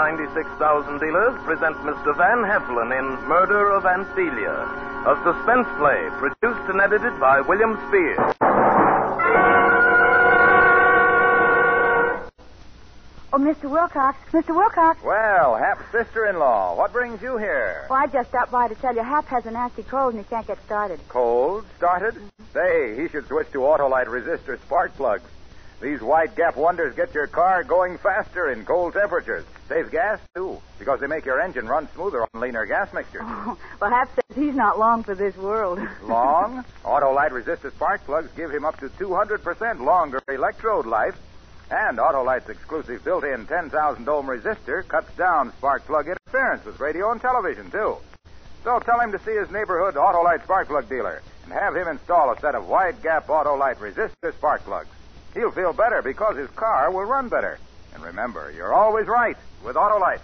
96,000 dealers present Mr. Van Heflin in Murder of Aunt Delia, a suspense play produced and edited by William Spears. Oh, Mr. Wilcox. Mr. Wilcox. Well, Hap's sister-in-law, what brings you here? Well, I just stopped by to tell you Hap has a nasty cold and he can't get started. Cold? Started? Say, he should switch to Autolite resistor spark plugs. These wide gap wonders get your car going faster in cold temperatures. Saves gas, too, because they make your engine run smoother on leaner gas mixtures. Oh, well, Hap says he's not long for this world. Long? Autolite resistor spark plugs give him up to 200% longer electrode life. And Autolite's exclusive built-in 10,000 ohm resistor cuts down spark plug interference with radio and television, too. So tell him to see his neighborhood Autolite spark plug dealer and have him install a set of wide gap Autolite resistor spark plugs. He'll feel better because his car will run better. And remember, you're always right with Autolite.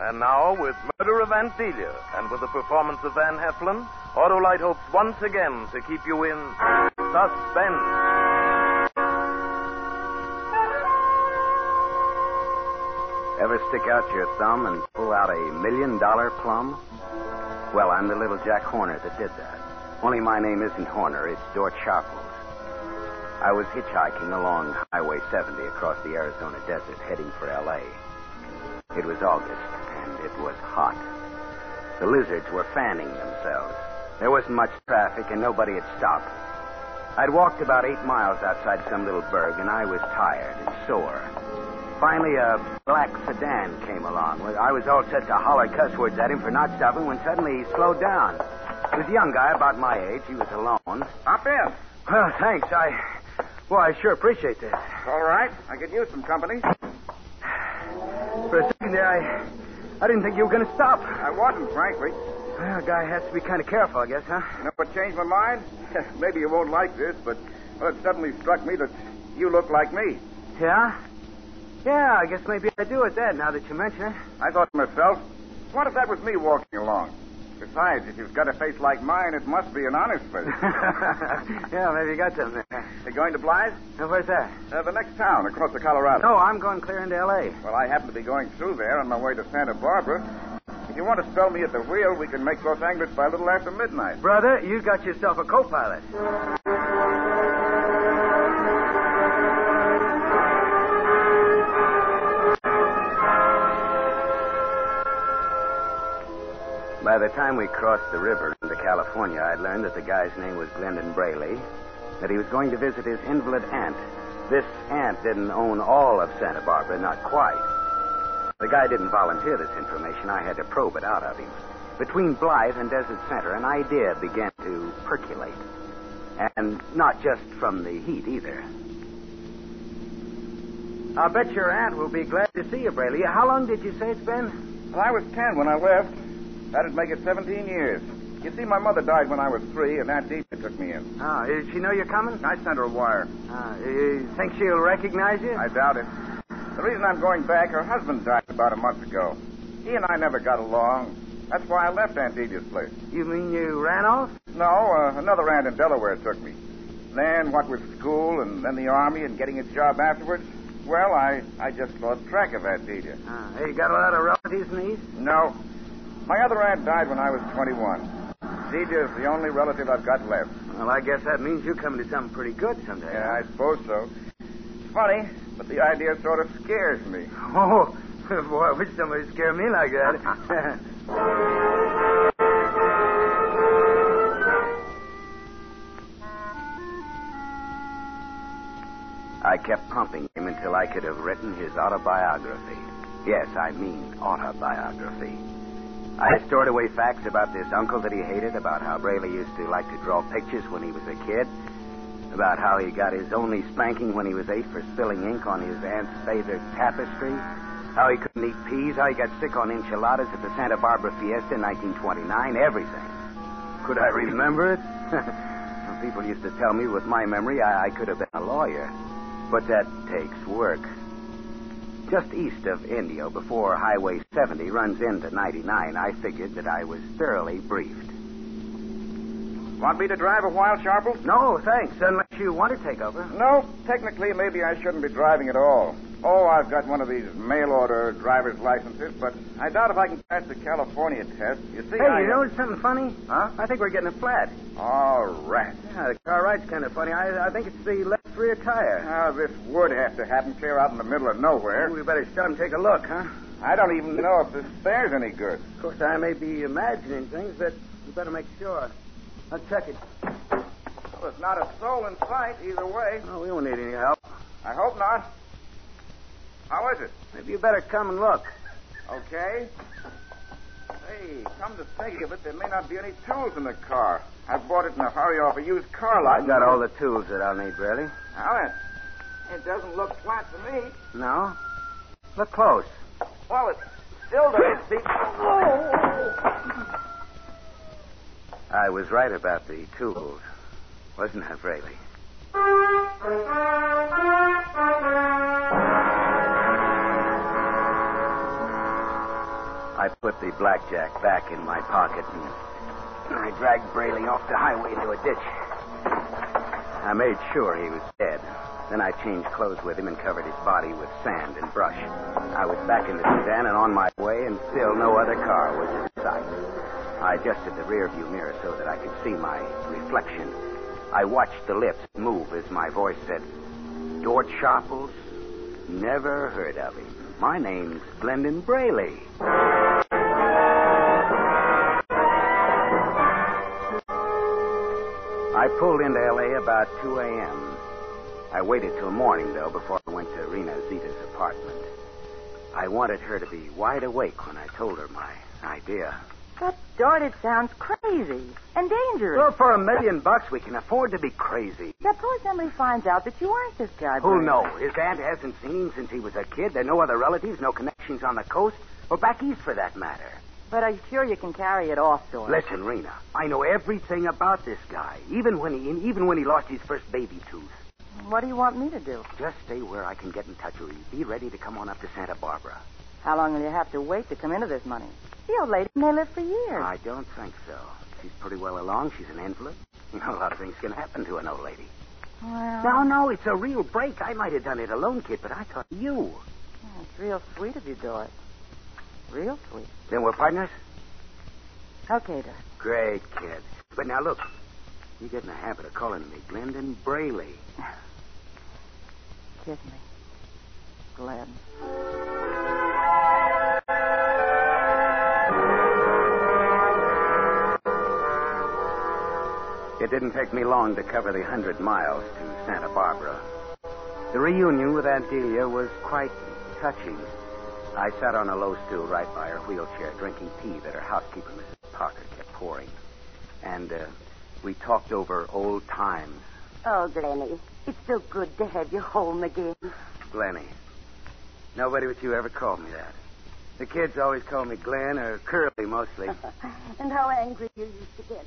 And now, with Murder of Aunt Delia and with the performance of Van Heflin, Autolite hopes once again to keep you in suspense. Ever stick out your thumb and pull out a million dollar plum? Well, I'm the little Jack Horner that did that. Only my name isn't Horner, it's Dort Sharples. I was hitchhiking along Highway 70 across the Arizona desert heading for L.A. It was August, and it was hot. The lizards were fanning themselves. There wasn't much traffic, and nobody had stopped. I'd walked about eight miles outside some little burg, and I was tired and sore. Finally, a black sedan came along. I was all set to holler cuss words at him for not stopping when suddenly he slowed down. He was a young guy about my age. He was alone. Hop in. Well, thanks. I. Well, I sure appreciate that. All right. I could use some company. For a second there, I. I didn't think you were going to stop. I wasn't, frankly. Well, a guy has to be kind of careful, I guess, huh? You know what changed my mind? Maybe you won't like this, but well, it suddenly struck me that you look like me. Yeah? Yeah, I guess maybe I do at that now that you mention it. I thought to myself, what if that was me walking along? Besides, if you've got a face like mine, it must be an honest face. yeah, maybe you got something there. you going to Blythe? Now, where's that? Uh, the next town, across the Colorado. No, I'm going clear into L.A. Well, I happen to be going through there on my way to Santa Barbara. If you want to spell me at the wheel, we can make Los Angeles by a little after midnight. Brother, you got yourself a co-pilot. By the time we crossed the river into California, I'd learned that the guy's name was Glendon Braley, that he was going to visit his invalid aunt. This aunt didn't own all of Santa Barbara, not quite. The guy didn't volunteer this information. I had to probe it out of him. Between Blythe and Desert Center, an idea began to percolate. And not just from the heat either. I'll bet your aunt will be glad to see you, Braley. How long did you say it's been? Well, I was ten when I left. That'd make it 17 years. You see, my mother died when I was three, and Aunt Delia took me in. Ah, does she know you're coming? I sent her a wire. Ah, you think she'll recognize you? I doubt it. The reason I'm going back, her husband died about a month ago. He and I never got along. That's why I left Aunt Delia's place. You mean you ran off? No, uh, another aunt in Delaware took me. Then, what with school and then the army and getting a job afterwards, well, I, I just lost track of Aunt Delia. Ah, hey, you got a lot of relatives East? No. My other aunt died when I was 21. Delia's the only relative I've got left. Well, I guess that means you're coming to something pretty good someday. Yeah, I suppose so. It's funny, but the idea sort of scares me. Oh, boy, I wish somebody would scare me like that. I kept pumping him until I could have written his autobiography. Yes, I mean autobiography. I stored away facts about this uncle that he hated, about how Braley used to like to draw pictures when he was a kid, about how he got his only spanking when he was eight for spilling ink on his aunt's favorite tapestry, how he couldn't eat peas, how he got sick on enchiladas at the Santa Barbara Fiesta in 1929, everything. Could I remember it? People used to tell me with my memory I, I could have been a lawyer. But that takes work. Just east of Indio, before Highway 70 runs into 99, I figured that I was thoroughly briefed. Want me to drive a while, Sharple? No, thanks, unless you want to take over. No, technically, maybe I shouldn't be driving at all. Oh, I've got one of these mail order driver's licenses, but I doubt if I can pass the California test. You see, Hey, I... you uh, know something funny? Huh? I think we're getting a flat. All right. Yeah, the car ride's kind of funny. I, I think it's the rear tire. Now, this would have to happen clear out in the middle of nowhere. We better stop and take a look, huh? I don't even know if the spare's any good. Of course, I may be imagining things, but we better make sure. I'll check it. Well, there's not a soul in sight either way. Oh, we don't need any help. I hope not. How is it? Maybe you better come and look. Okay. Hey, come to think of it, there may not be any tools in the car. I bought it in a hurry off a used car lot. I've got all the tools that I'll need, Braley. Now then, it doesn't look flat to me. No? Look close. Well, it still doesn't seem. Oh! I was right about the tools. Wasn't I, Braley? Put the blackjack back in my pocket and I dragged Braley off the highway into a ditch. I made sure he was dead. Then I changed clothes with him and covered his body with sand and brush. I was back in the sedan and on my way, and still no other car was in sight. I adjusted the rearview mirror so that I could see my reflection. I watched the lips move as my voice said, George Sharples? Never heard of him. My name's Glendon Braley. I pulled into L.A. about 2 a.m. I waited till morning, though, before I went to Rena Zita's apartment. I wanted her to be wide awake when I told her my idea. But, Dort, it sounds crazy and dangerous. Well, for a million bucks, we can afford to be crazy. Suppose somebody finds out that you aren't this guy. Who knows? His aunt hasn't seen him since he was a kid. There are no other relatives, no connections on the coast, or back east for that matter. But I'm sure you can carry it off, Dort. Listen, Rena, I know everything about this guy, even when he even when he lost his first baby tooth. What do you want me to do? Just stay where I can get in touch with you. Be ready to come on up to Santa Barbara. How long will you have to wait to come into this money? The old lady may live for years. I don't think so. She's pretty well along. She's an invalid. You know, a lot of things can happen to an old lady. Well, No, no, it's a real break. I might have done it alone, kid, but I thought you. It's real sweet of you, Dort. Real sweet. Then we're partners? Okay, Dort. Great, kid. But now look, you get in the habit of calling me Glendon Braley. Kiss me. Glenn. It didn't take me long to cover the hundred miles to Santa Barbara. The reunion with Aunt Delia was quite touching. I sat on a low stool right by her wheelchair, drinking tea that her housekeeper, Mrs. Parker, kept pouring. And uh, we talked over old times. Oh, Glenny, it's so good to have you home again. Glenny. Nobody but you ever called me that. The kids always call me Glenn or Curly mostly. and how angry you used to get.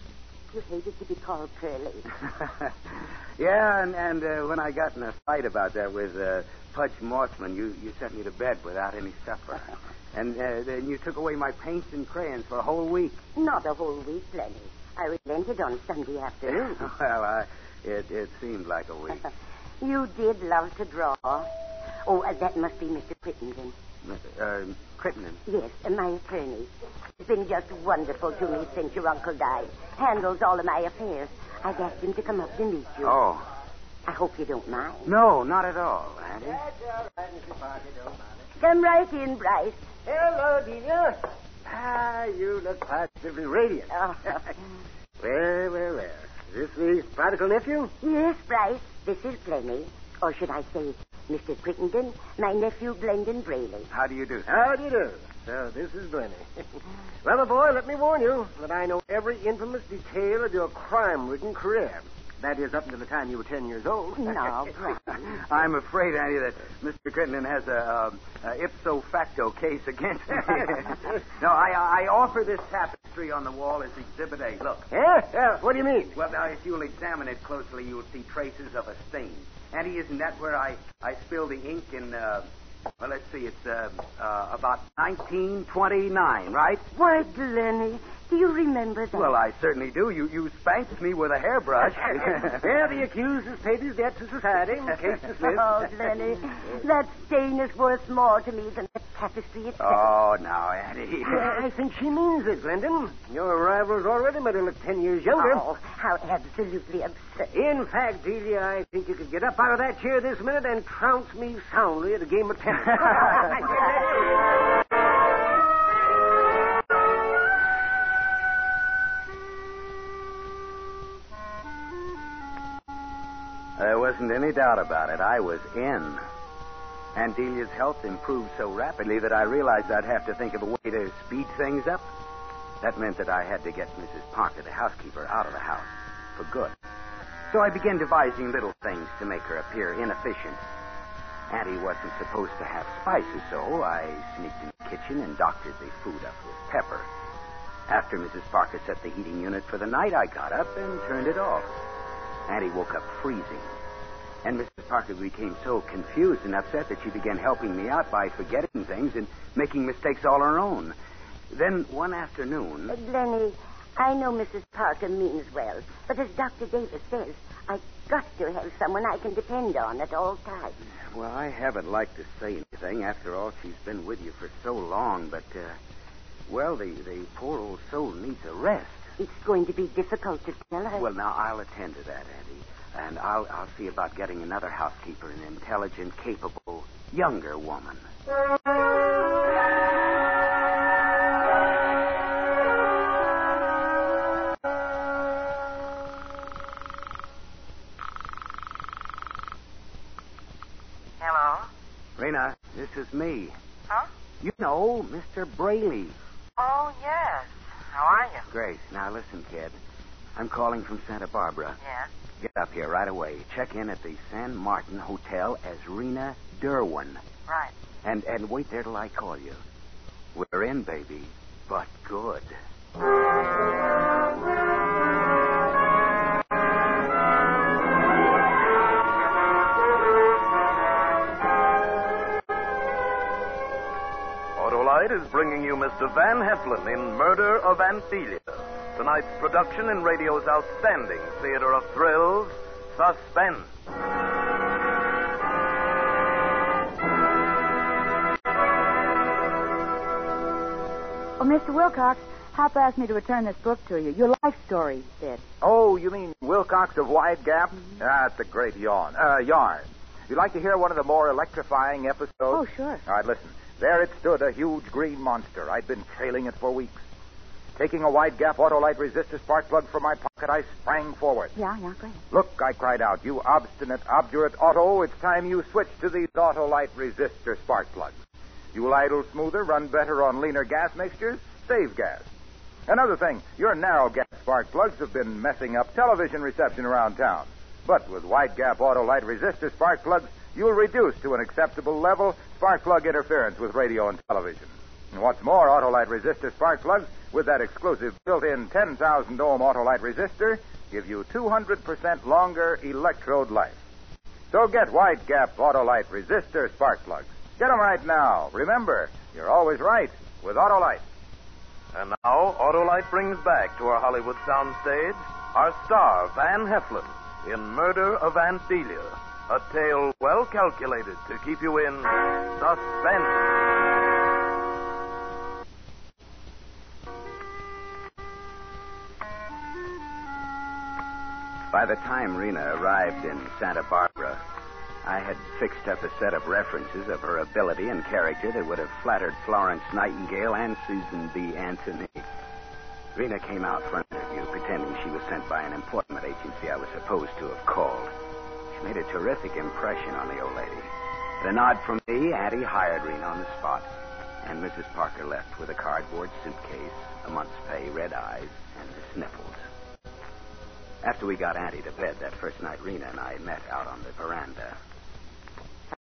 You hated to be called Curly. yeah, and, and uh, when I got in a fight about that with uh, Pudge Mossman, you, you sent me to bed without any supper. and uh, then you took away my paints and crayons for a whole week. Not a whole week, Glenny. I relented on Sunday afternoon. well, I, it, it seemed like a week. you did love to draw. Oh, uh, that must be Mr. Crittenden. Uh, Crittenden. Yes, my attorney. He's been just wonderful to me since your uncle died. Handles all of my affairs. I've asked him to come up to meet you. Oh, I hope you don't mind. no, not at all, Auntie. Come right in, Bryce. Hello, Delia. Ah, you look positively radiant. Oh. well, well, well. Is this the prodigal nephew? yes, Bryce. This is Glenny. Or should I say, Mr. Crittenden, my nephew Glendon Braley. How do you do? How do you do? So this is Glenny. well, my boy, let me warn you that I know every infamous detail of your crime-ridden career. That is, up until the time you were ten years old. No, I'm afraid, Andy, that Mr. Crittenden has a, um, a ipso facto case against me. no, I, I offer this tapestry on the wall as Exhibit A. Look. Yeah? yeah? What do you mean? Well, now, if you'll examine it closely, you'll see traces of a stain. Andy, isn't that where I, I spilled the ink in, uh, well, let's see, it's uh, uh, about 1929, right? Why, Glenny, do you remember that? Well, I certainly do. You you spanked me with a hairbrush. well, the accused has paid his debt to society. Case dismissed. Oh, Glenny, that stain is worth more to me than the tapestry itself. oh, now, Annie. Yeah, I think she means it, Glendon. Your rival's already made her look ten years younger. Oh, how absolutely absurd. In fact, Delia, I think you could get up out of that chair this minute and trounce me soundly at a game of tennis. wasn't any doubt about it. I was in. And Delia's health improved so rapidly that I realized I'd have to think of a way to speed things up. That meant that I had to get Mrs. Parker, the housekeeper, out of the house for good. So I began devising little things to make her appear inefficient. Auntie wasn't supposed to have spices, so I sneaked in the kitchen and doctored the food up with pepper. After Mrs. Parker set the heating unit for the night, I got up and turned it off. Auntie woke up freezing. And Mrs. Parker became so confused and upset that she began helping me out by forgetting things and making mistakes all her own. Then one afternoon. Uh, Glenny, I know Mrs. Parker means well, but as Dr. Davis says, I've got to have someone I can depend on at all times. Well, I haven't liked to say anything. After all, she's been with you for so long, but, uh, well, the, the poor old soul needs a rest. It's going to be difficult to tell her. Well, now, I'll attend to that, Auntie. And I'll, I'll see about getting another housekeeper, an intelligent, capable, younger woman. Hello? Rena, this is me. Huh? You know, Mr. Braley. Oh, yes. How are you? Grace, now listen, kid. I'm calling from Santa Barbara. Yes. Get up here right away. Check in at the San Martin Hotel as Rena Derwin. Right. And and wait there till I call you. We're in, baby, but good. Autolite is bringing you Mr. Van Heflin in Murder of Aunt Delia. Tonight's production in radio's outstanding theater of thrills, Suspense. Oh, Mr. Wilcox, Hop asked me to return this book to you. Your life story, he said. Oh, you mean Wilcox of Wide Gap? That's a great yawn. Uh, yarn. You'd like to hear one of the more electrifying episodes? Oh, sure. All right, listen. There it stood, a huge green monster. I'd been trailing it for weeks. Taking a wide gap Autolite resistor spark plug from my pocket, I sprang forward. Yeah, yeah, go ahead. Look, I cried out, you obstinate, obdurate Auto, it's time you switch to these Autolite resistor spark plugs. You'll idle smoother, run better on leaner gas mixtures, save gas. Another thing, your narrow gap spark plugs have been messing up television reception around town. But with wide gap Autolite resistor spark plugs, you'll reduce to an acceptable level spark plug interference with radio and television. And what's more, Autolite resistor spark plugs with that exclusive built-in 10,000 ohm Autolite resistor give you 200% longer electrode life. So get wide gap Autolite resistor spark plugs. Get 'em right now. Remember, you're always right with Autolite. And now, Autolite brings back to our Hollywood soundstage our star, Van Heflin, in Murder of Aunt Delia, a tale well calculated to keep you in suspense. By the time Rena arrived in Santa Barbara, I had fixed up a set of references of her ability and character that would have flattered Florence Nightingale and Susan B. Anthony. Rena came out for an interview, pretending she was sent by an employment agency I was supposed to have called. She made a terrific impression on the old lady. With a nod from me, Auntie hired Rena on the spot, and Mrs. Parker left with a cardboard suitcase, a month's pay, red eyes, and the sniffles. After we got Auntie to bed that first night, Rena and I met out on the veranda.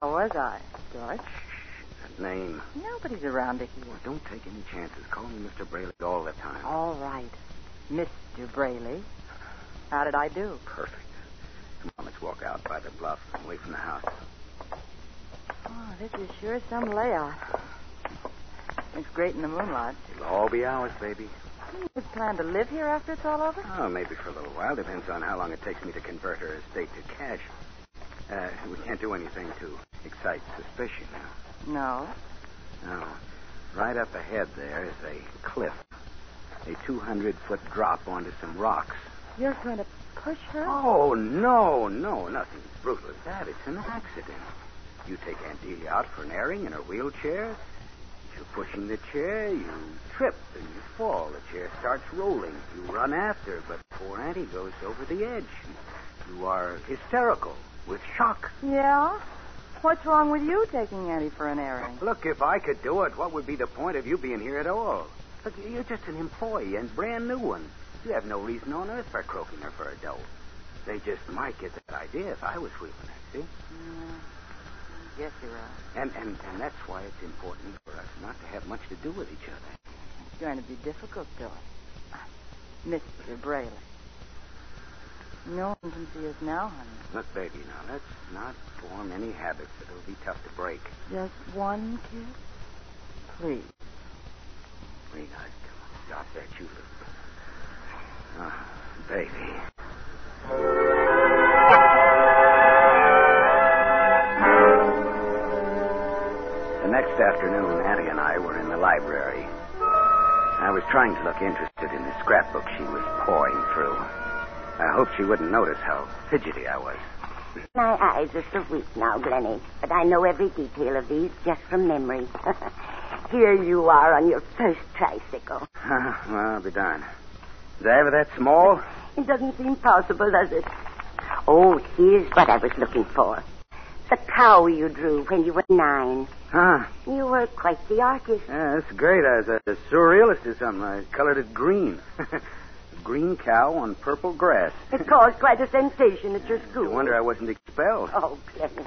How was I, George? That name. Nobody's around to hear. Well, don't take any chances. Call me Mr. Braley all the time. All right. Mr. Braley. How did I do? Perfect. Come on, let's walk out by the bluff, away from the house. Oh, this is sure some layout. It's great in the moonlight. It'll all be ours, baby. You plan to live here after it's all over? Oh, maybe for a little while. Depends on how long it takes me to convert her estate to cash. Uh, we can't do anything to excite suspicion now. No. No. Right up ahead there is a cliff. A 200 foot drop onto some rocks. You're going to push her? Oh, no, no. Nothing brutal as that. It's an accident. You take Aunt Delia out for an airing in her wheelchair. You're pushing the chair, you trip and you fall. The chair starts rolling. You run after, but before Auntie goes over the edge, you are hysterical with shock. Yeah? What's wrong with you taking Auntie for an airing? Look, if I could do it, what would be the point of you being here at all? Look, you're just an employee and brand new one. You have no reason on earth for croaking her for a dough. They just might get that idea if I was sweeping her, see? Mm. Yes, you're right. And, and, and that's why it's important for us not to have much to do with each other. It's going to be difficult, George. Mr. Braley. No one can see us now, honey. Look, baby, now let's not form any habits that'll be tough to break. Just one kiss? Please. Rena, come on, stop that, you little. Ah, baby. Next afternoon, Annie and I were in the library. I was trying to look interested in the scrapbook she was pouring through. I hoped she wouldn't notice how fidgety I was. My eyes are so weak now, Glenny, but I know every detail of these just from memory. Here you are on your first tricycle. well, I'll be darned. Is I ever that small? It doesn't seem possible, does it? Oh, here's what I was looking for. The cow you drew when you were nine. Huh. You were quite the artist. Yeah, that's great. I was a, a surrealist or something. I colored it green. green cow on purple grass. It caused quite a sensation at your school. No wonder I wasn't expelled. Oh, Glenny.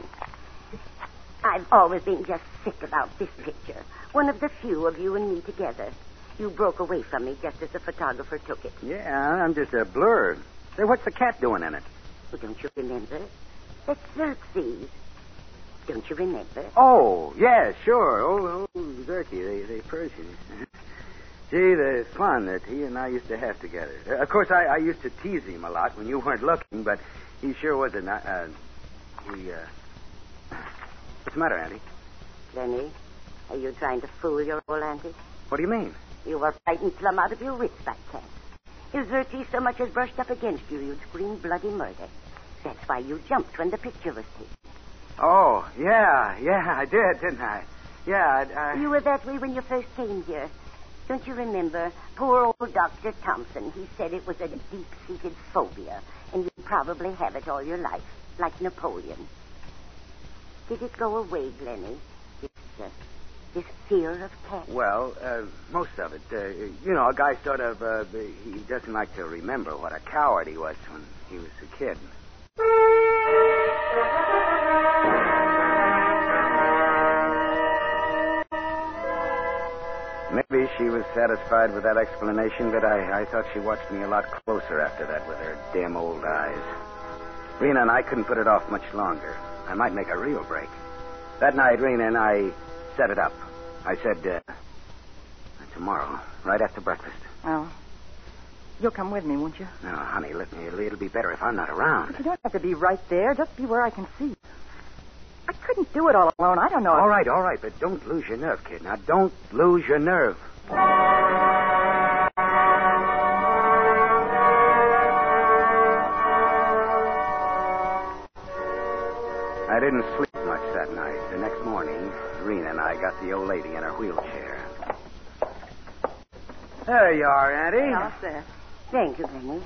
I've always been just sick about this picture. One of the few of you and me together. You broke away from me just as the photographer took it. Yeah, I'm just a blur. Say, what's the cat doing in it? Oh, don't you remember? That's Xerxes. Don't you remember? Oh, yeah, sure. Oh, oh Xerxes, they, they Persians. Gee, the fun that he and I used to have together. Uh, of course, I, I used to tease him a lot when you weren't looking, but he sure was a. Uh, he, uh. What's the matter, Auntie? Glenny, are you trying to fool your old auntie? What do you mean? You were frightened plumb out of your wits by chance. If Xerxes so much as brushed up against you, you'd scream bloody murder. That's why you jumped when the picture was taken. Oh, yeah, yeah, I did, didn't I? Yeah, I. I... You were that way when you first came here. Don't you remember? Poor old Dr. Thompson. He said it was a deep seated phobia, and you probably have it all your life, like Napoleon. Did it go away, Glennie? This, uh, this fear of cats? Well, uh, most of it. Uh, you know, a guy sort of, uh, he doesn't like to remember what a coward he was when he was a kid. Maybe she was satisfied with that explanation, but I, I thought she watched me a lot closer after that with her dim old eyes. Rena and I couldn't put it off much longer. I might make a real break. That night, Rena and I set it up. I said, uh, tomorrow, right after breakfast. Well, you'll come with me, won't you? No, honey, let me, it'll, be better if I'm not around. You don't have to be right there. Just be where I can see. I couldn't do it all alone. I don't know. All right, all right, but don't lose your nerve, kid. Now, don't lose your nerve. I didn't sleep much that night. The next morning, Rena and I got the old lady in her wheelchair. There you are, Auntie. All set. Thank you, Glenny.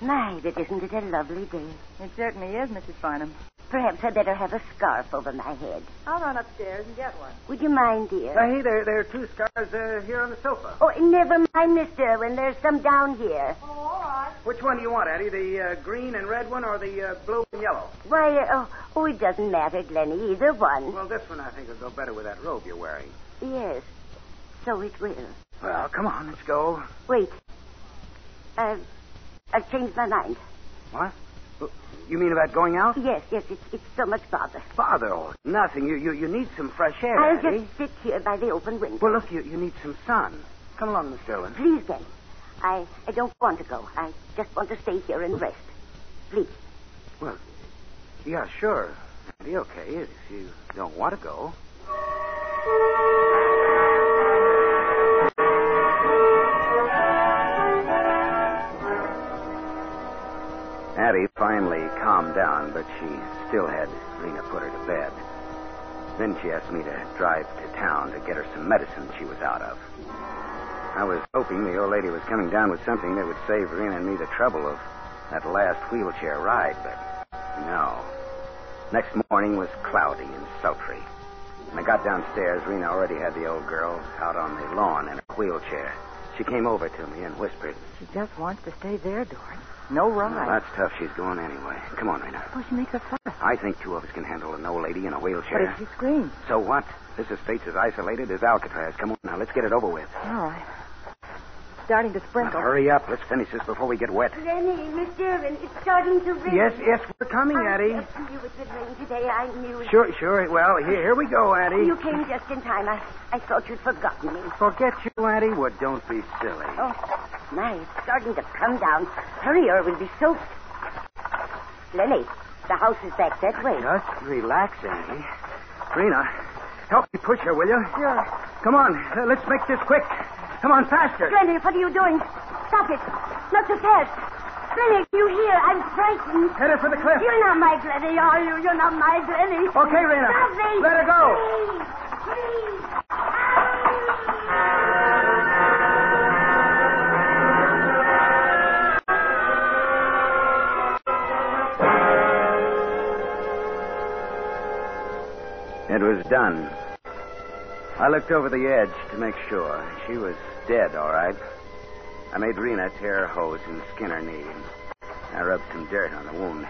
My, but isn't it a lovely day? It certainly is, Mrs. Farnham. Perhaps I'd better have a scarf over my head. I'll run upstairs and get one. Would you mind, dear? Uh, hey, there, there are two scarves uh, here on the sofa. Oh, never mind, Miss Derwin. There's some down here. Oh, all right. Which one do you want, Eddie? The uh, green and red one or the uh, blue and yellow? Why, uh, oh, oh, it doesn't matter, Glenny. Either one. Well, this one I think will go better with that robe you're wearing. Yes, so it will. Well, come on, let's go. Wait. I've, I've changed my mind. What? You mean about going out? Yes, yes, it's, it's so much bother. Bother, oh, nothing. You, you you need some fresh air, I'll just sit here by the open window. Well, look, you, you need some sun. Come along, Miss Derwin. Please, Glenny. I, I don't want to go. I just want to stay here and rest. Please. Well, yeah, sure. Be okay if you don't want to go. Addie finally calmed down, but she still had Rena put her to bed. Then she asked me to drive to town to get her some medicine she was out of. I was hoping the old lady was coming down with something that would save Rena and me the trouble of that last wheelchair ride, but no. Next morning was cloudy and sultry. When I got downstairs, Rena already had the old girl out on the lawn in a wheelchair. She came over to me and whispered, She just wants to stay there, Doris. No ride. "Well, that's tough. She's going anyway. Come on, Rena. Well, she makes a fuss. I think two of us can handle an old lady in a wheelchair. But if she screams, So what? This estate's as isolated as Alcatraz. Come on now, let's get it over with. all right. Starting to Now, sprinkle. hurry up. Let's finish this before we get wet. Glenny, Miss Derwin, it's starting to rain. Yes, yes, we're coming, I Addie. just knew it would rain today. I knew it. Sure, sure. Well, here, here we go, Addie. You came just in time. I, I thought you'd forgotten me. Forget you, Addie? Well, don't be silly. Oh, my, it's starting to come down. Hurry or we'll be soaked. Glenny, the house is back that way. Just relax, Addie. Rena, help me push her, will you? Sure. Come on, let's make this quick. Come on, faster. Glenny, what are you doing? Stop it. Not so fast. Glenny, you hear? I'm frightened. Headed for the cliff. You're not my Glenny, are you? You're not my Glenny. Okay, Rena. Stop me. Let her go. Please, please. It was done. I looked over the edge to make sure. She was dead, all right. I made Rena tear her hose and skin her knee. and I rubbed some dirt on the wound.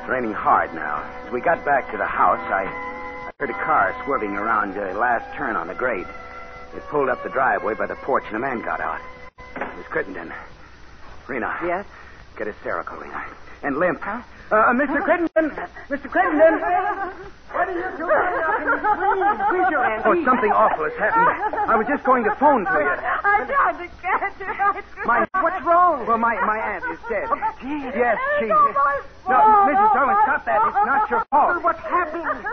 It's raining hard now. As we got back to the house, I, I heard a car swerving around the last turn on the grade. It pulled up the driveway by the porch, and a man got out. It was Crittenden. Rena. Yes? Get hysterical, Rena. And limp. Huh? Uh, Mr. Crittenden! Mr. Crittenden! What are you doing up in the? Please, your. Oh, something awful has happened. I was just going to phone to you. I tried to catch her. Tried. My, What's wrong? Well, my, my aunt is dead. Oh, dear. Yes, she. It's No. Mrs. My stop that. It's not your fault. what happened?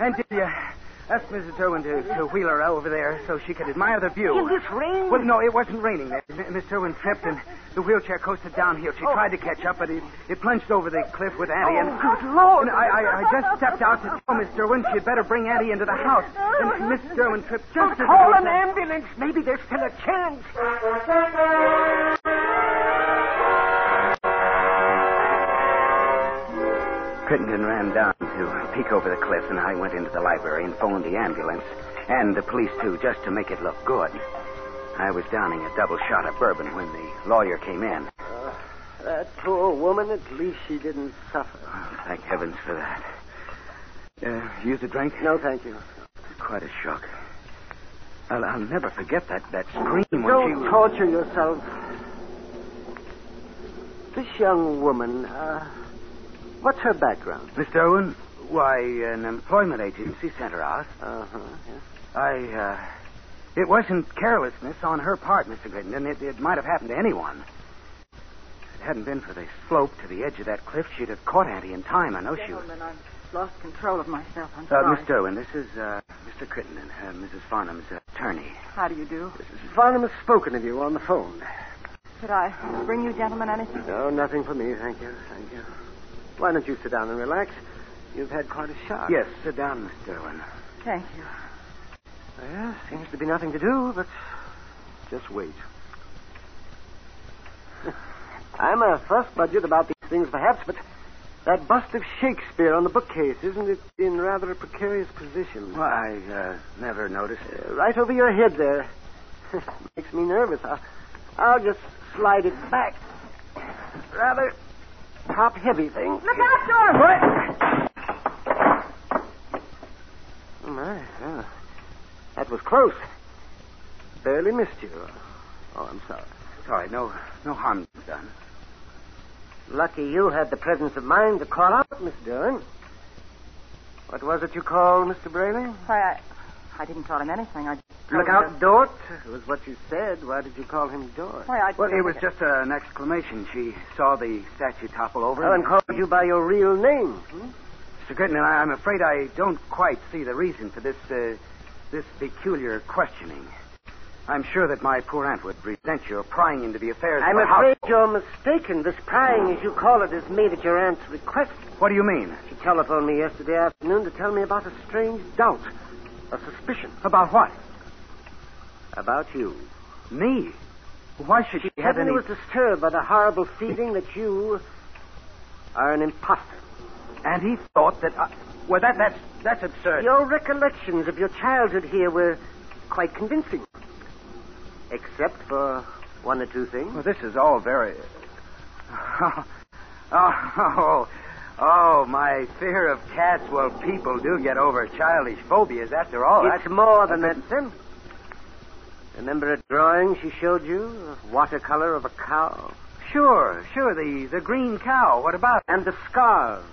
And did you ask Mrs. Derwin to, to wheel her over there so she could admire the view? In this rain? Well, no, it wasn't raining. Uh, M- Miss Derwin tripped and the wheelchair coasted downhill. She oh. tried to catch up, but it, it plunged over the cliff with Addie. and, Oh, good Lord. and I, I, I just stepped out to tell Miss Derwin she'd better bring Addie into the house. And Miss Derwin tripped just as Call an ambulance. Maybe there's still a chance. Crittenden ran down to peek over the cliff, and I went into the library and phoned the ambulance and the police, too, just to make it look good. I was downing a double shot of bourbon when the lawyer came in. That poor woman, at least she didn't suffer. Oh, thank heavens for that. Uh, use a drink? No, thank you. Quite a shock. I'll, I'll never forget that, that scream when Don't torture yourself. This young woman, uh, what's her background? Mr. Owen? Why, an employment agency sent her out. Uh-huh, yes. I, uh... It wasn't carelessness on her part, Mr. Crittenden. It, it might have happened to anyone. If it hadn't been for the slope to the edge of that cliff, she'd have caught Auntie in time. I know she would. Gentlemen, I've lost control of myself. I'm Uh, sorry. Mr. Owen, this is, uh, Mr. Crittenden, uh, Mrs. Farnham's attorney. How do you do? Mrs. Farnham has spoken of you on the phone. Could I bring you gentlemen anything? No, nothing for me, thank you, thank you. Why don't you sit down and relax? You've had quite a shock. Yes, sit down, Mr. Owen. Thank you. Well, seems to be nothing to do, but just wait. I'm a first budget about these things, perhaps, but That bust of Shakespeare on the bookcase, isn't it in rather a precarious position? Well, I uh, never noticed. Uh, right over your head there. Makes me nervous. I'll, I'll just slide it back. Rather top heavy thing. Look out, George! What? Oh, my. Yeah. That was close. Barely missed you. Oh, I'm sorry. Sorry, no, no harm done. Lucky you had the presence of mind to call out, Miss Dillon. What was it you called Mr. Braley? Why, I, I didn't call him anything. I Look out, Dort. It was what you said. Why did you call him Dort? Why, I Well, it was just an exclamation. She saw the statue topple over. Helen called you by your real name. Hmm? Mr. Crittenden, I, I'm afraid I don't quite see the reason for this, uh, this peculiar questioning. I'm sure that my poor aunt would resent your prying into the affairs of I'm of the afraid house. you're mistaken. This prying, as you call it, is made at your aunt's request. What do you mean? She telephoned me yesterday afternoon to tell me about a strange doubt, a suspicion About what? about you. Me? Why should she have Suddenly any... was disturbed by the horrible feeling that you are an impostor. And he thought that... I... Well, that, that's, that's absurd. Your recollections of your childhood here were quite convincing. Except for one or two things. Well, this is all very... Oh, oh, oh, Oh, my fear of cats. Well, people do get over childish phobias after all. it's more than that, Sim. Remember a drawing she showed you? A watercolor of a cow? Sure, sure, the, the green cow. What about it? And the scarves.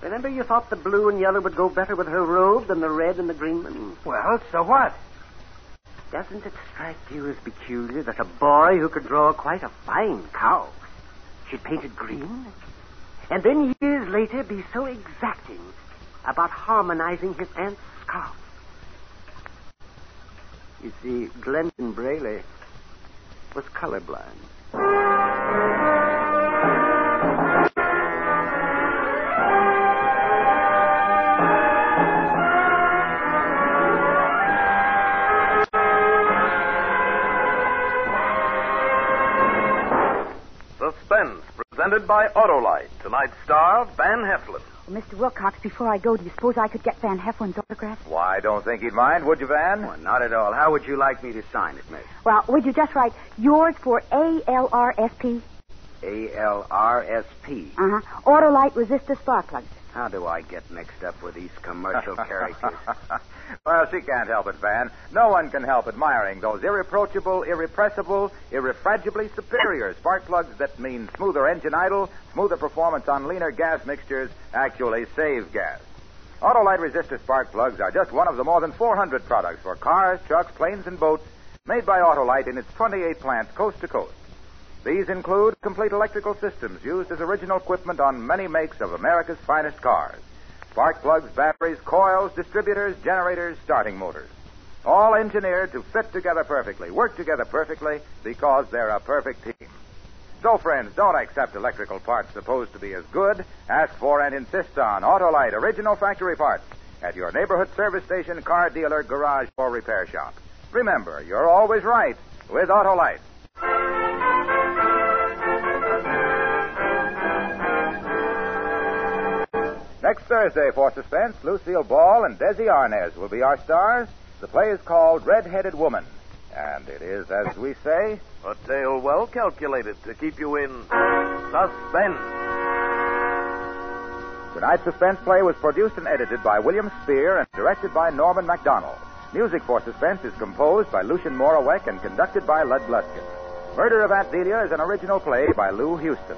Remember you thought the blue and yellow would go better with her robe than the red and the green one? Well, so what? Doesn't it strike you as peculiar that a boy who could draw quite a fine cow should paint it green? And then years later be so exacting about harmonizing his aunt's scarf? You see, Glendon Braley was colorblind. Presented by Autolite. Tonight's star, Van Heflin. Well, Mr. Wilcox, before I go, do you suppose I could get Van Heflin's autograph? Why, I don't think he'd mind, would you, Van? Well, not at all. How would you like me to sign it, miss? Well, would you just write yours for A L R S P? A L R S P. Uh huh. Autolite resistor spark plugs. How do I get mixed up with these commercial characters? well, she can't help it, Van. No one can help admiring those irreproachable, irrepressible, irrefragibly superior spark plugs that mean smoother engine idle, smoother performance on leaner gas mixtures, actually save gas. Autolite resistor spark plugs are just one of the more than 400 products for cars, trucks, planes, and boats made by Autolite in its 28 plants coast to coast. These include complete electrical systems used as original equipment on many makes of America's finest cars. Spark plugs, batteries, coils, distributors, generators, starting motors. All engineered to fit together perfectly, work together perfectly, because they're a perfect team. So, friends, don't accept electrical parts supposed to be as good. Ask for and insist on Autolite original factory parts at your neighborhood service station, car dealer, garage, or repair shop. Remember, you're always right with Autolite. Next Thursday for Suspense, Lucille Ball and Desi Arnaz will be our stars. The play is called Red-Headed Woman. And it is, as we say, A tale well calculated to keep you in suspense. Tonight's suspense play was produced and edited by William Spier and directed by Norman Macdonnell. Music for Suspense is composed by Lucien Moraweck and conducted by Lud Gluskin. Murder of Aunt Delia is an original play by Lou Houston.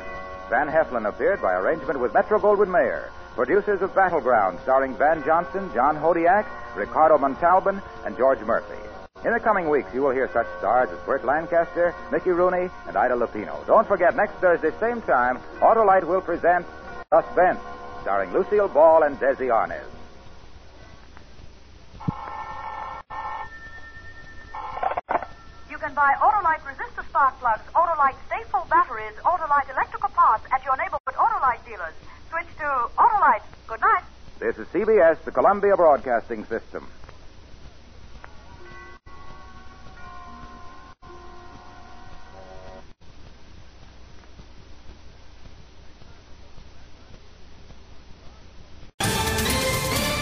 Van Heflin appeared by arrangement with Metro Goldwyn Mayer. Producers of Battleground, starring Van Johnson, John Hodiak, Ricardo Montalban, and George Murphy. In the coming weeks, you will hear such stars as Burt Lancaster, Mickey Rooney, and Ida Lupino. Don't forget, next Thursday, same time, Autolite will present Suspense, starring Lucille Ball and Desi Arnaz. You can buy Autolite resistor spark plugs, Autolite Sta-Ful batteries, Autolite electrical parts at your neighborhood Autolite dealers. Switch to Good night. This is CBS, the Columbia Broadcasting System.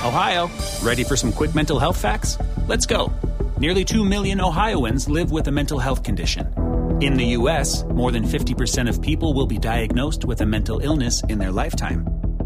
Ohio, ready for some quick mental health facts? Let's go. Nearly 2 million Ohioans live with a mental health condition. In the U.S., more than 50% of people will be diagnosed with a mental illness in their lifetime.